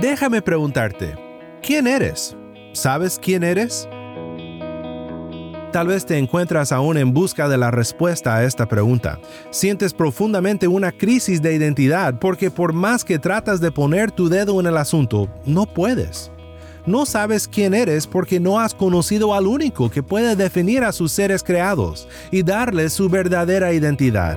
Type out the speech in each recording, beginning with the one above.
Déjame preguntarte, ¿quién eres? ¿Sabes quién eres? Tal vez te encuentras aún en busca de la respuesta a esta pregunta. Sientes profundamente una crisis de identidad porque por más que tratas de poner tu dedo en el asunto, no puedes. No sabes quién eres porque no has conocido al único que puede definir a sus seres creados y darles su verdadera identidad.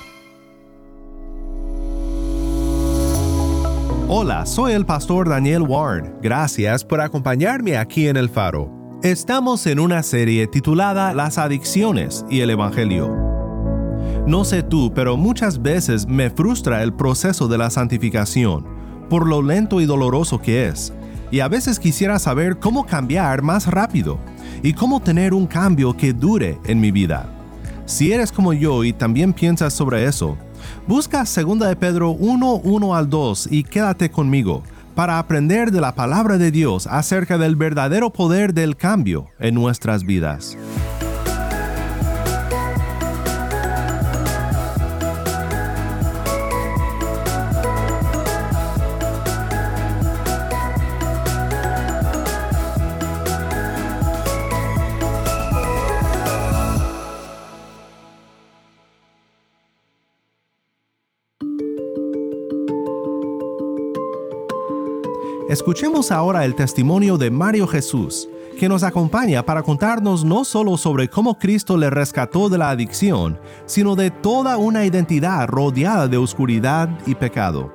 Hola, soy el pastor Daniel Warren. Gracias por acompañarme aquí en El Faro. Estamos en una serie titulada Las adicciones y el Evangelio. No sé tú, pero muchas veces me frustra el proceso de la santificación, por lo lento y doloroso que es, y a veces quisiera saber cómo cambiar más rápido y cómo tener un cambio que dure en mi vida. Si eres como yo y también piensas sobre eso, Busca 2 de Pedro 1, 1 al 2 y quédate conmigo para aprender de la palabra de Dios acerca del verdadero poder del cambio en nuestras vidas. Escuchemos ahora el testimonio de Mario Jesús, que nos acompaña para contarnos no solo sobre cómo Cristo le rescató de la adicción, sino de toda una identidad rodeada de oscuridad y pecado.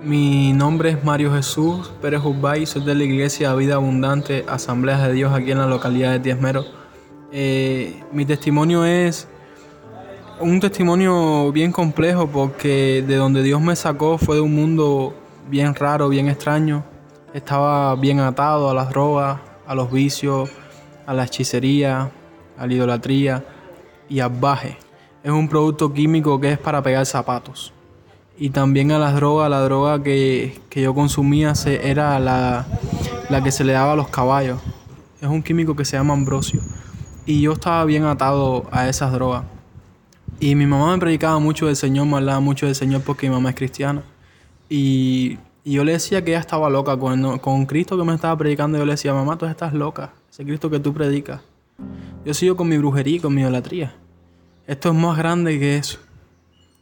Mi nombre es Mario Jesús Pérez Urbay, soy de la Iglesia Vida Abundante, Asambleas de Dios aquí en la localidad de Diezmero. Eh, mi testimonio es un testimonio bien complejo porque de donde Dios me sacó fue de un mundo bien raro, bien extraño. Estaba bien atado a las drogas, a los vicios, a la hechicería, a la idolatría y al baje. Es un producto químico que es para pegar zapatos. Y también a las drogas, la droga que, yo consumía era la, la que se le daba a los caballos. Es un químico que se llama ambrosio. Y yo estaba bien atado a esas drogas. Y mi mamá me predicaba mucho del Señor, me hablaba mucho del Señor porque mi mamá es cristiana. Y, yo le decía que ella estaba loca. Con, con Cristo que me estaba predicando, yo le decía, mamá, tú estás loca. Ese Cristo que tú predicas. Yo sigo con mi brujería con mi idolatría. Esto es más grande que eso.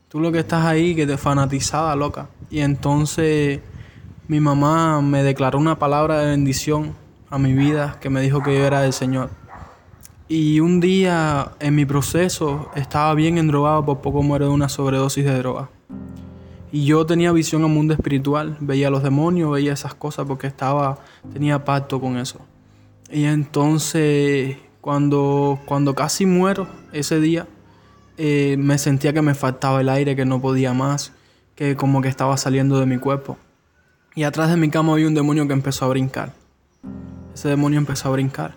Tú lo que estás ahí, que te fanatizada, loca. Y entonces mi mamá me declaró una palabra de bendición a mi vida que me dijo que yo era del Señor. Y un día en mi proceso estaba bien endrogado, por poco muero de una sobredosis de droga. Y yo tenía visión al mundo espiritual, veía los demonios, veía esas cosas porque estaba, tenía pacto con eso. Y entonces, cuando, cuando casi muero ese día, eh, me sentía que me faltaba el aire, que no podía más, que como que estaba saliendo de mi cuerpo. Y atrás de mi cama había un demonio que empezó a brincar. Ese demonio empezó a brincar.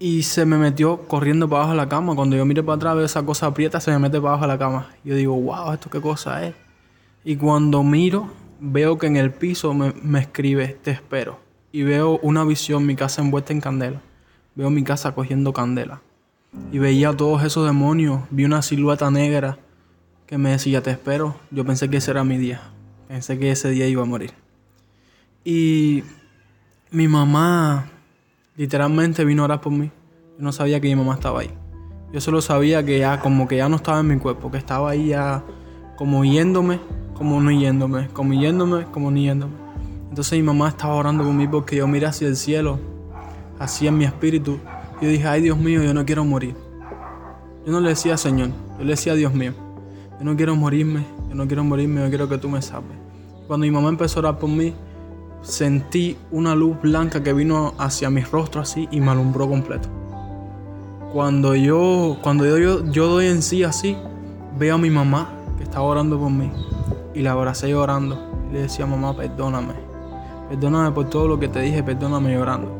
Y se me metió corriendo para abajo de la cama. Cuando yo mire para atrás veo esa cosa aprieta, se me mete para abajo de la cama. Yo digo, wow, ¿esto qué cosa es? Y cuando miro, veo que en el piso me, escribe, te espero. Y veo una visión, mi casa envuelta en candela. Veo mi casa cogiendo candela. Y veía todos esos demonios. Vi una silueta negra que me decía, te espero. Yo pensé que ese era mi día. Pensé que ese día iba a morir. Y mi mamá literalmente vino a orar por mí. Yo no sabía que mi mamá estaba ahí. Yo solo sabía que ya como que ya no estaba en mi cuerpo, que estaba ahí ya como yéndome como no yéndome, como yéndome, como no yéndome. Entonces mi mamá estaba orando conmigo porque yo miré hacia el cielo, en mi espíritu. Y yo dije, ay Dios mío, yo no quiero morir. Yo no le decía Señor, yo le decía Dios mío, yo no quiero morirme, yo no quiero morirme, yo quiero que tú me salves. Cuando mi mamá empezó a orar por mí, sentí una luz blanca que vino hacia mi rostro así y me alumbró completo. cuando yo, cuando yo, yo, yo doy en sí así, veo a mi mamá que estaba orando por mí y la abracé llorando. Y le decía, mamá, perdóname. Perdóname por todo lo que te dije, perdóname llorando.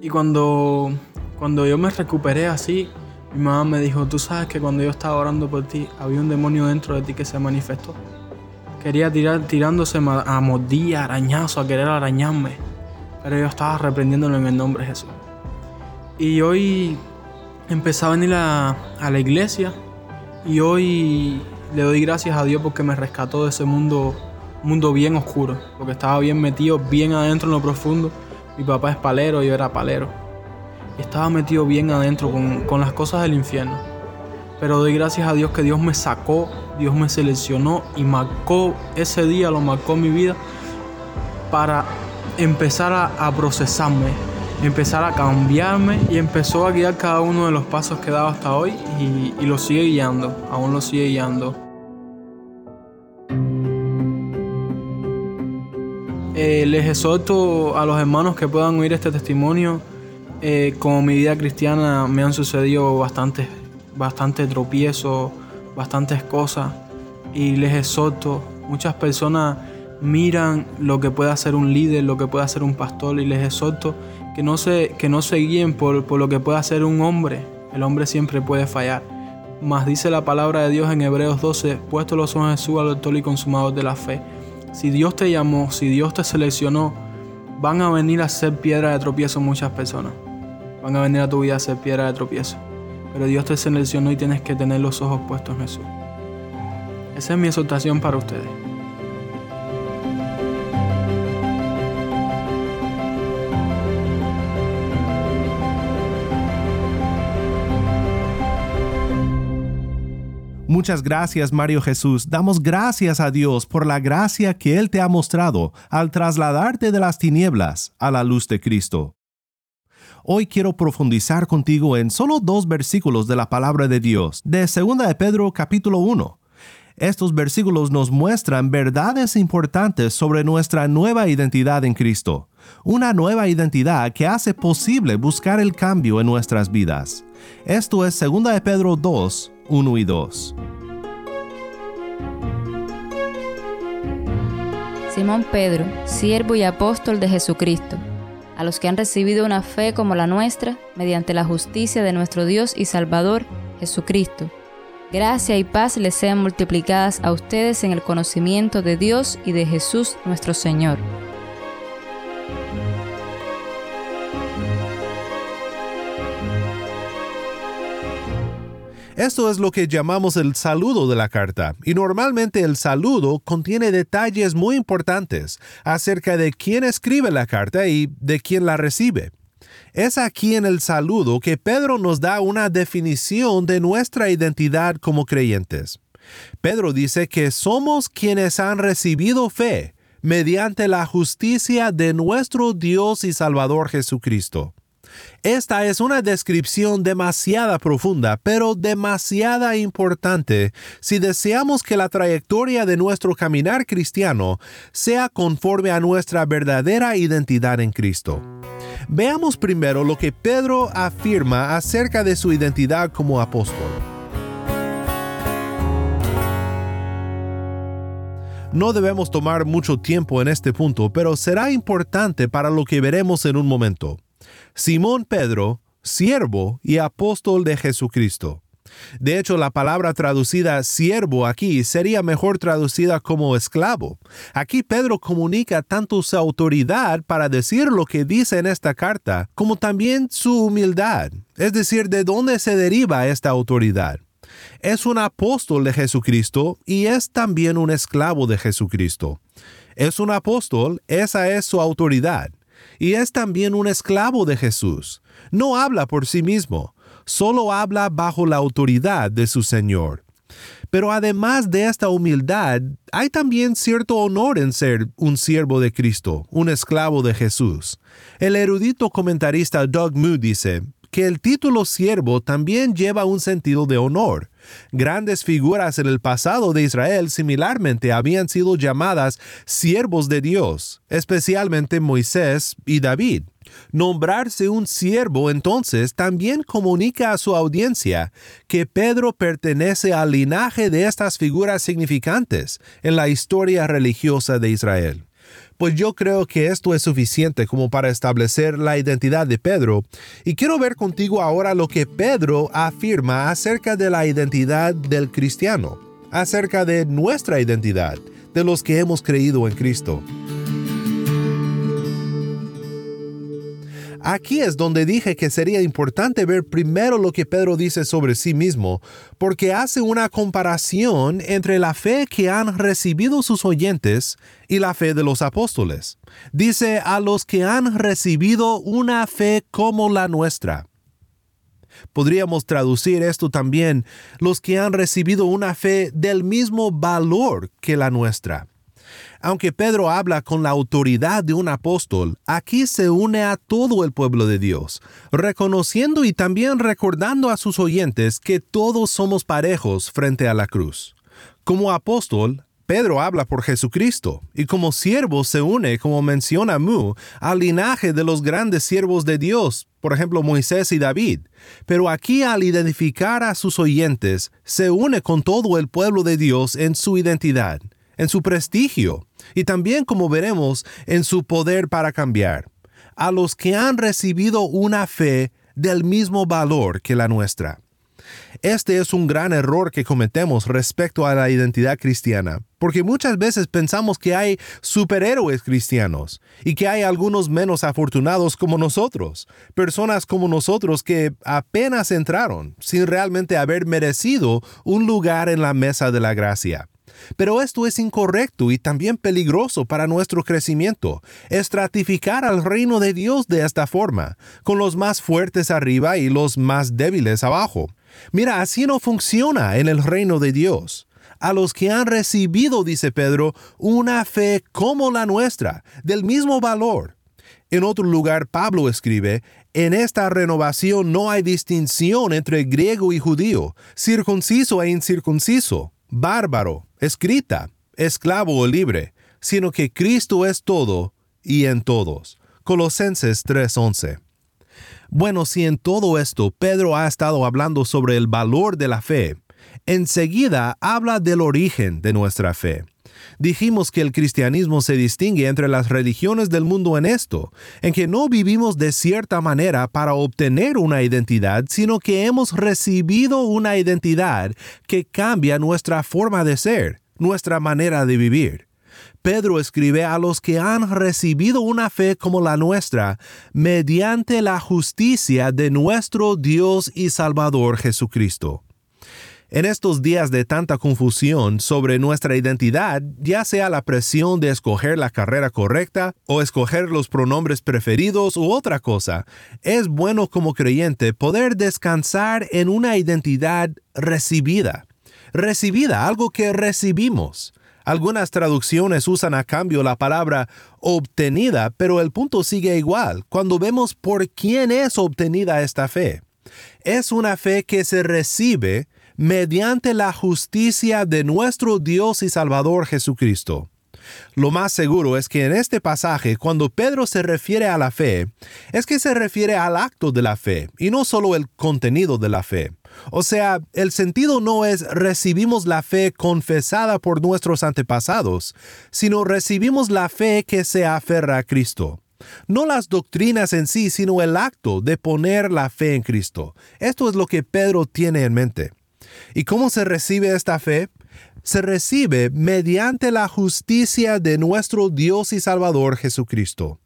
Y cuando, cuando yo me recuperé así, mi mamá me dijo, tú sabes que cuando yo estaba orando por ti, había un demonio dentro de ti que se manifestó. Quería tirar, tirándose a mordilla, arañazo, a querer arañarme. Pero yo estaba reprendiéndolo en el nombre de Jesús. Y hoy empecé a venir a, la iglesia y hoy le doy gracias a Dios porque me rescató de ese mundo, mundo bien oscuro, porque estaba bien metido, bien adentro en lo profundo. Mi papá es palero, yo era palero. Estaba metido bien adentro con, con las cosas del infierno. Pero doy gracias a Dios que Dios me sacó, Dios me seleccionó y marcó ese día, lo marcó mi vida para empezar a, a procesarme, empezar a cambiarme y empezó a guiar cada uno de los pasos que he dado hasta hoy y, y lo sigue guiando, aún lo sigue guiando. Eh, les exhorto a los hermanos que puedan oír este testimonio. Eh, como mi vida cristiana me han sucedido bastantes, bastantes tropiezos, bastantes cosas. Y les exhorto, muchas personas miran lo que puede hacer un líder, lo que puede hacer un pastor. Y les exhorto que no se, que no se guíen por, por lo que puede hacer un hombre. El hombre siempre puede fallar. Mas dice la palabra de Dios en Hebreos 12, puesto los ojos en Jesús al autor y consumador de la fe. Si Dios te llamó, si Dios te seleccionó, van a venir a ser piedra de tropiezo muchas personas. Van a venir a tu vida a ser piedra de tropiezo. Pero Dios te seleccionó y tienes que tener los ojos puestos en Jesús. Esa es mi exhortación para ustedes. Muchas gracias Mario Jesús. Damos gracias a Dios por la gracia que Él te ha mostrado al trasladarte de las tinieblas a la luz de Cristo. Hoy quiero profundizar contigo en solo dos versículos de la palabra de Dios, de 2 de Pedro capítulo 1. Estos versículos nos muestran verdades importantes sobre nuestra nueva identidad en Cristo, una nueva identidad que hace posible buscar el cambio en nuestras vidas. Esto es 2 de Pedro 2, 1 y 2. Simón Pedro, siervo y apóstol de Jesucristo, a los que han recibido una fe como la nuestra, mediante la justicia de nuestro Dios y Salvador, Jesucristo. Gracia y paz les sean multiplicadas a ustedes en el conocimiento de Dios y de Jesús nuestro Señor. Esto es lo que llamamos el saludo de la carta, y normalmente el saludo contiene detalles muy importantes acerca de quién escribe la carta y de quién la recibe. Es aquí en el saludo que Pedro nos da una definición de nuestra identidad como creyentes. Pedro dice que somos quienes han recibido fe mediante la justicia de nuestro Dios y Salvador Jesucristo. Esta es una descripción demasiada profunda, pero demasiada importante si deseamos que la trayectoria de nuestro caminar cristiano sea conforme a nuestra verdadera identidad en Cristo. Veamos primero lo que Pedro afirma acerca de su identidad como apóstol. No debemos tomar mucho tiempo en este punto, pero será importante para lo que veremos en un momento. Simón Pedro, siervo y apóstol de Jesucristo. De hecho, la palabra traducida siervo aquí sería mejor traducida como esclavo. Aquí Pedro comunica tanto su autoridad para decir lo que dice en esta carta, como también su humildad, es decir, de dónde se deriva esta autoridad. Es un apóstol de Jesucristo y es también un esclavo de Jesucristo. Es un apóstol, esa es su autoridad y es también un esclavo de Jesús. No habla por sí mismo, solo habla bajo la autoridad de su Señor. Pero además de esta humildad, hay también cierto honor en ser un siervo de Cristo, un esclavo de Jesús. El erudito comentarista Doug Moo dice, que el título siervo también lleva un sentido de honor. Grandes figuras en el pasado de Israel similarmente habían sido llamadas siervos de Dios, especialmente Moisés y David. Nombrarse un siervo entonces también comunica a su audiencia que Pedro pertenece al linaje de estas figuras significantes en la historia religiosa de Israel. Pues yo creo que esto es suficiente como para establecer la identidad de Pedro y quiero ver contigo ahora lo que Pedro afirma acerca de la identidad del cristiano, acerca de nuestra identidad, de los que hemos creído en Cristo. Aquí es donde dije que sería importante ver primero lo que Pedro dice sobre sí mismo, porque hace una comparación entre la fe que han recibido sus oyentes y la fe de los apóstoles. Dice a los que han recibido una fe como la nuestra. Podríamos traducir esto también, los que han recibido una fe del mismo valor que la nuestra. Aunque Pedro habla con la autoridad de un apóstol, aquí se une a todo el pueblo de Dios, reconociendo y también recordando a sus oyentes que todos somos parejos frente a la cruz. Como apóstol, Pedro habla por Jesucristo, y como siervo se une, como menciona Mu, al linaje de los grandes siervos de Dios, por ejemplo Moisés y David. Pero aquí al identificar a sus oyentes, se une con todo el pueblo de Dios en su identidad en su prestigio y también, como veremos, en su poder para cambiar. A los que han recibido una fe del mismo valor que la nuestra. Este es un gran error que cometemos respecto a la identidad cristiana, porque muchas veces pensamos que hay superhéroes cristianos y que hay algunos menos afortunados como nosotros, personas como nosotros que apenas entraron sin realmente haber merecido un lugar en la mesa de la gracia. Pero esto es incorrecto y también peligroso para nuestro crecimiento, estratificar al reino de Dios de esta forma, con los más fuertes arriba y los más débiles abajo. Mira, así no funciona en el reino de Dios. A los que han recibido, dice Pedro, una fe como la nuestra, del mismo valor. En otro lugar, Pablo escribe, en esta renovación no hay distinción entre griego y judío, circunciso e incircunciso, bárbaro, escrita, esclavo o libre, sino que Cristo es todo y en todos. Colosenses 3:11. Bueno, si en todo esto Pedro ha estado hablando sobre el valor de la fe, enseguida habla del origen de nuestra fe. Dijimos que el cristianismo se distingue entre las religiones del mundo en esto, en que no vivimos de cierta manera para obtener una identidad, sino que hemos recibido una identidad que cambia nuestra forma de ser, nuestra manera de vivir. Pedro escribe a los que han recibido una fe como la nuestra, mediante la justicia de nuestro Dios y Salvador Jesucristo. En estos días de tanta confusión sobre nuestra identidad, ya sea la presión de escoger la carrera correcta o escoger los pronombres preferidos u otra cosa, es bueno como creyente poder descansar en una identidad recibida. Recibida, algo que recibimos. Algunas traducciones usan a cambio la palabra obtenida, pero el punto sigue igual cuando vemos por quién es obtenida esta fe. Es una fe que se recibe mediante la justicia de nuestro Dios y Salvador Jesucristo. Lo más seguro es que en este pasaje, cuando Pedro se refiere a la fe, es que se refiere al acto de la fe y no solo el contenido de la fe. O sea, el sentido no es recibimos la fe confesada por nuestros antepasados, sino recibimos la fe que se aferra a Cristo. No las doctrinas en sí, sino el acto de poner la fe en Cristo. Esto es lo que Pedro tiene en mente. ¿Y cómo se recibe esta fe? Se recibe mediante la justicia de nuestro Dios y Salvador Jesucristo.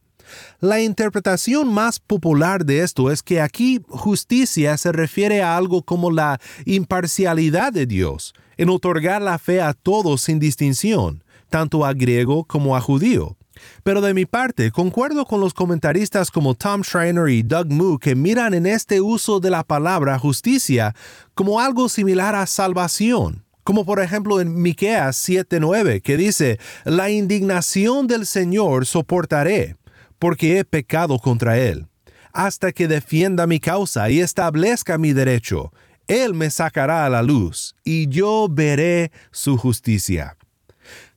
La interpretación más popular de esto es que aquí justicia se refiere a algo como la imparcialidad de Dios en otorgar la fe a todos sin distinción, tanto a griego como a judío. Pero de mi parte, concuerdo con los comentaristas como Tom Schreiner y Doug Moo que miran en este uso de la palabra justicia como algo similar a salvación, como por ejemplo en Miqueas 7:9 que dice, "La indignación del Señor soportaré, porque he pecado contra él." hasta que defienda mi causa y establezca mi derecho. Él me sacará a la luz, y yo veré su justicia.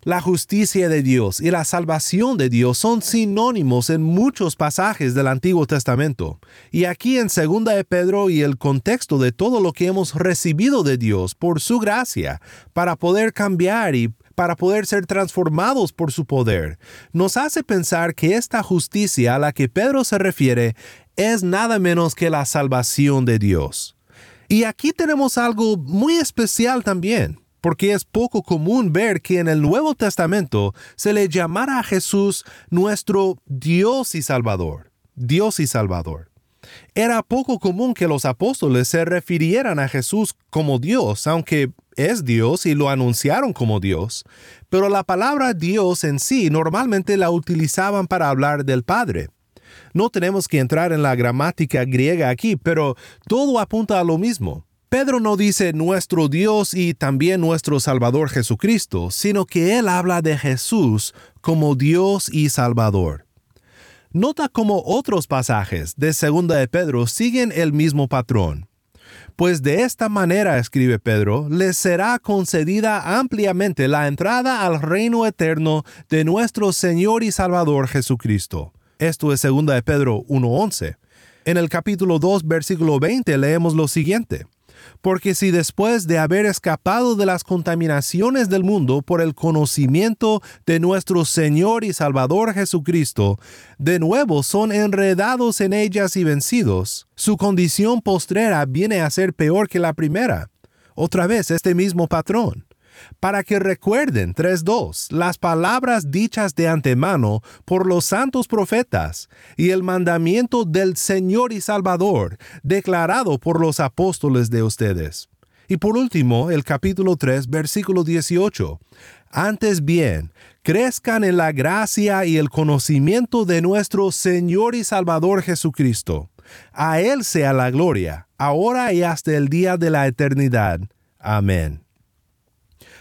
La justicia de Dios y la salvación de Dios son sinónimos en muchos pasajes del Antiguo Testamento. Y aquí en 2 de Pedro y el contexto de todo lo que hemos recibido de Dios por su gracia, para poder cambiar y para poder ser transformados por su poder, nos hace pensar que esta justicia a la que Pedro se refiere es nada menos que la salvación de Dios. Y aquí tenemos algo muy especial también porque es poco común ver que en el Nuevo Testamento se le llamara a Jesús nuestro Dios y Salvador. Dios y Salvador. Era poco común que los apóstoles se refirieran a Jesús como Dios, aunque es Dios y lo anunciaron como Dios, pero la palabra Dios en sí normalmente la utilizaban para hablar del Padre. No tenemos que entrar en la gramática griega aquí, pero todo apunta a lo mismo. Pedro no dice nuestro Dios y también nuestro Salvador Jesucristo, sino que él habla de Jesús como Dios y Salvador. Nota cómo otros pasajes de 2 de Pedro siguen el mismo patrón. Pues de esta manera, escribe Pedro, les será concedida ampliamente la entrada al reino eterno de nuestro Señor y Salvador Jesucristo. Esto es 2 de Pedro 1.11. En el capítulo 2, versículo 20 leemos lo siguiente porque si después de haber escapado de las contaminaciones del mundo por el conocimiento de nuestro Señor y Salvador Jesucristo, de nuevo son enredados en ellas y vencidos, su condición postrera viene a ser peor que la primera. Otra vez este mismo patrón para que recuerden 3.2 las palabras dichas de antemano por los santos profetas y el mandamiento del Señor y Salvador declarado por los apóstoles de ustedes. Y por último, el capítulo 3, versículo 18. Antes bien, crezcan en la gracia y el conocimiento de nuestro Señor y Salvador Jesucristo. A Él sea la gloria, ahora y hasta el día de la eternidad. Amén.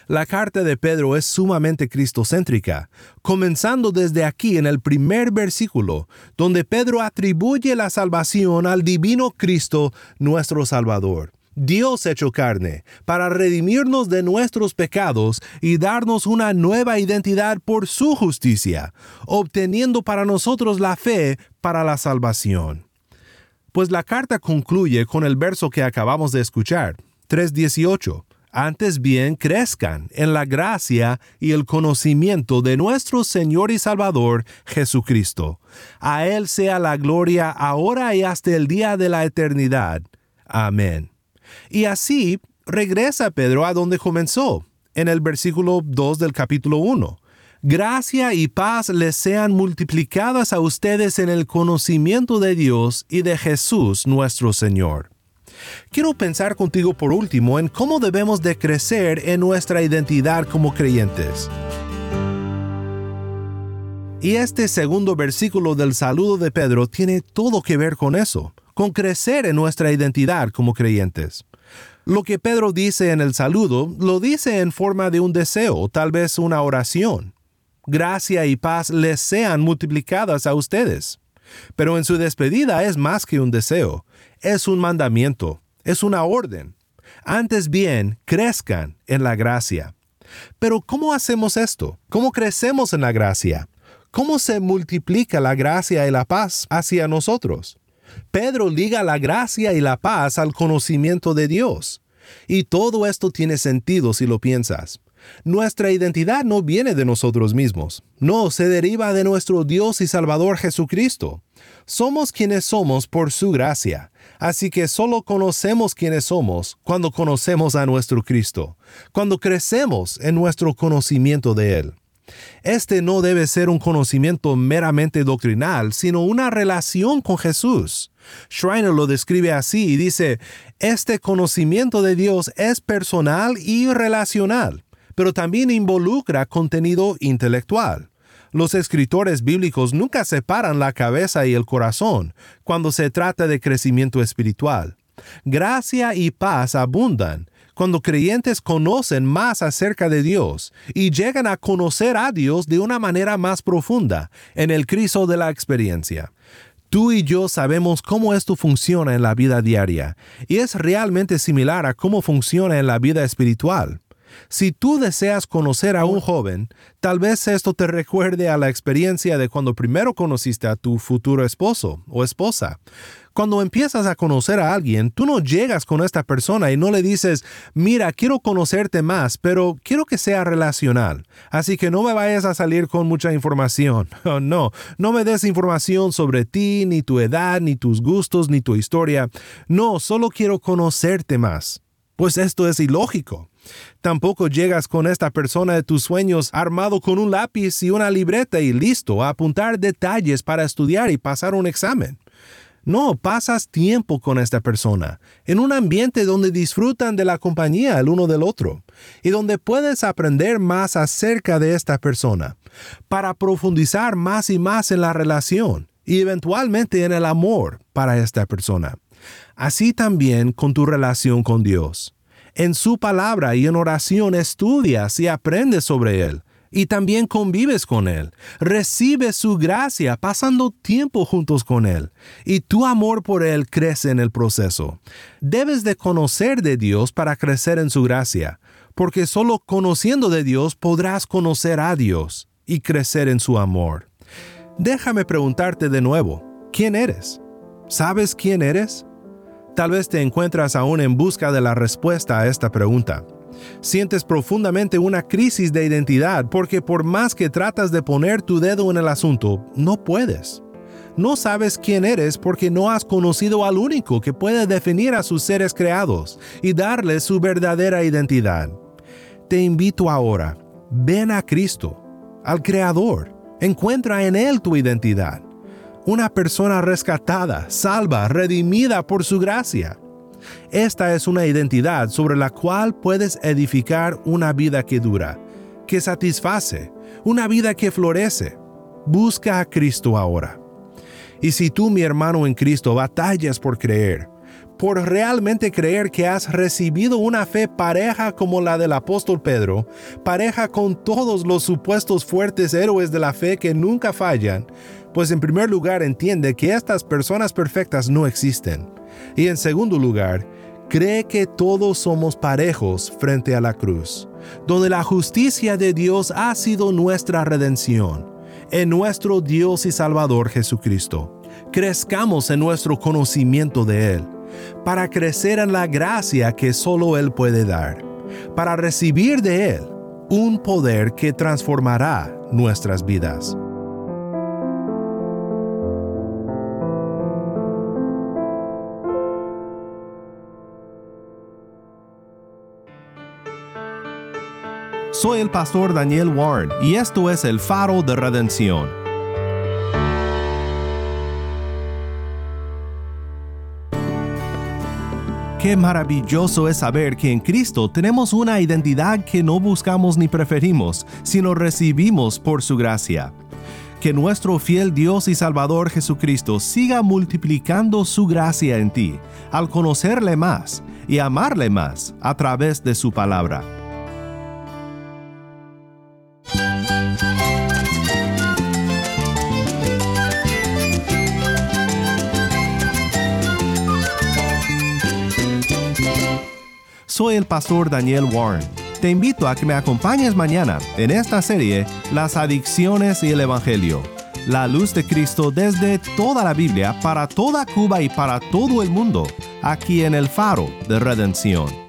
La carta de Pedro es sumamente cristocéntrica, comenzando desde aquí en el primer versículo, donde Pedro atribuye la salvación al divino Cristo, nuestro Salvador. Dios hecho carne, para redimirnos de nuestros pecados y darnos una nueva identidad por su justicia, obteniendo para nosotros la fe para la salvación. Pues la carta concluye con el verso que acabamos de escuchar, 3.18 antes bien crezcan en la gracia y el conocimiento de nuestro Señor y Salvador Jesucristo. A Él sea la gloria ahora y hasta el día de la eternidad. Amén. Y así regresa Pedro a donde comenzó, en el versículo 2 del capítulo 1. Gracia y paz les sean multiplicadas a ustedes en el conocimiento de Dios y de Jesús nuestro Señor. Quiero pensar contigo por último en cómo debemos de crecer en nuestra identidad como creyentes. Y este segundo versículo del saludo de Pedro tiene todo que ver con eso, con crecer en nuestra identidad como creyentes. Lo que Pedro dice en el saludo lo dice en forma de un deseo, tal vez una oración. Gracia y paz les sean multiplicadas a ustedes. Pero en su despedida es más que un deseo, es un mandamiento, es una orden. Antes bien, crezcan en la gracia. Pero ¿cómo hacemos esto? ¿Cómo crecemos en la gracia? ¿Cómo se multiplica la gracia y la paz hacia nosotros? Pedro liga la gracia y la paz al conocimiento de Dios. Y todo esto tiene sentido si lo piensas. Nuestra identidad no viene de nosotros mismos, no, se deriva de nuestro Dios y Salvador Jesucristo. Somos quienes somos por su gracia, así que solo conocemos quienes somos cuando conocemos a nuestro Cristo, cuando crecemos en nuestro conocimiento de Él. Este no debe ser un conocimiento meramente doctrinal, sino una relación con Jesús. Schreiner lo describe así y dice, este conocimiento de Dios es personal y relacional pero también involucra contenido intelectual. Los escritores bíblicos nunca separan la cabeza y el corazón cuando se trata de crecimiento espiritual. Gracia y paz abundan cuando creyentes conocen más acerca de Dios y llegan a conocer a Dios de una manera más profunda en el Cristo de la experiencia. Tú y yo sabemos cómo esto funciona en la vida diaria, y es realmente similar a cómo funciona en la vida espiritual. Si tú deseas conocer a un joven, tal vez esto te recuerde a la experiencia de cuando primero conociste a tu futuro esposo o esposa. Cuando empiezas a conocer a alguien, tú no llegas con esta persona y no le dices, mira, quiero conocerte más, pero quiero que sea relacional. Así que no me vayas a salir con mucha información. Oh, no, no me des información sobre ti, ni tu edad, ni tus gustos, ni tu historia. No, solo quiero conocerte más. Pues esto es ilógico. Tampoco llegas con esta persona de tus sueños armado con un lápiz y una libreta y listo a apuntar detalles para estudiar y pasar un examen. No, pasas tiempo con esta persona, en un ambiente donde disfrutan de la compañía el uno del otro, y donde puedes aprender más acerca de esta persona, para profundizar más y más en la relación, y eventualmente en el amor para esta persona. Así también con tu relación con Dios. En su palabra y en oración estudias y aprendes sobre Él. Y también convives con Él. Recibes su gracia pasando tiempo juntos con Él. Y tu amor por Él crece en el proceso. Debes de conocer de Dios para crecer en su gracia, porque solo conociendo de Dios podrás conocer a Dios y crecer en su amor. Déjame preguntarte de nuevo, ¿quién eres? ¿Sabes quién eres? Tal vez te encuentras aún en busca de la respuesta a esta pregunta. Sientes profundamente una crisis de identidad porque por más que tratas de poner tu dedo en el asunto, no puedes. No sabes quién eres porque no has conocido al único que puede definir a sus seres creados y darles su verdadera identidad. Te invito ahora, ven a Cristo, al Creador, encuentra en Él tu identidad una persona rescatada, salva, redimida por su gracia. Esta es una identidad sobre la cual puedes edificar una vida que dura, que satisface, una vida que florece. Busca a Cristo ahora. Y si tú, mi hermano en Cristo, batallas por creer, por realmente creer que has recibido una fe pareja como la del apóstol Pedro, pareja con todos los supuestos fuertes héroes de la fe que nunca fallan, pues en primer lugar entiende que estas personas perfectas no existen. Y en segundo lugar, cree que todos somos parejos frente a la cruz, donde la justicia de Dios ha sido nuestra redención, en nuestro Dios y Salvador Jesucristo. Crezcamos en nuestro conocimiento de Él, para crecer en la gracia que solo Él puede dar, para recibir de Él un poder que transformará nuestras vidas. Soy el pastor Daniel Warren y esto es el faro de redención. Qué maravilloso es saber que en Cristo tenemos una identidad que no buscamos ni preferimos, sino recibimos por su gracia. Que nuestro fiel Dios y Salvador Jesucristo siga multiplicando su gracia en ti, al conocerle más y amarle más a través de su palabra. Soy el pastor Daniel Warren. Te invito a que me acompañes mañana en esta serie Las adicciones y el Evangelio. La luz de Cristo desde toda la Biblia para toda Cuba y para todo el mundo, aquí en el faro de redención.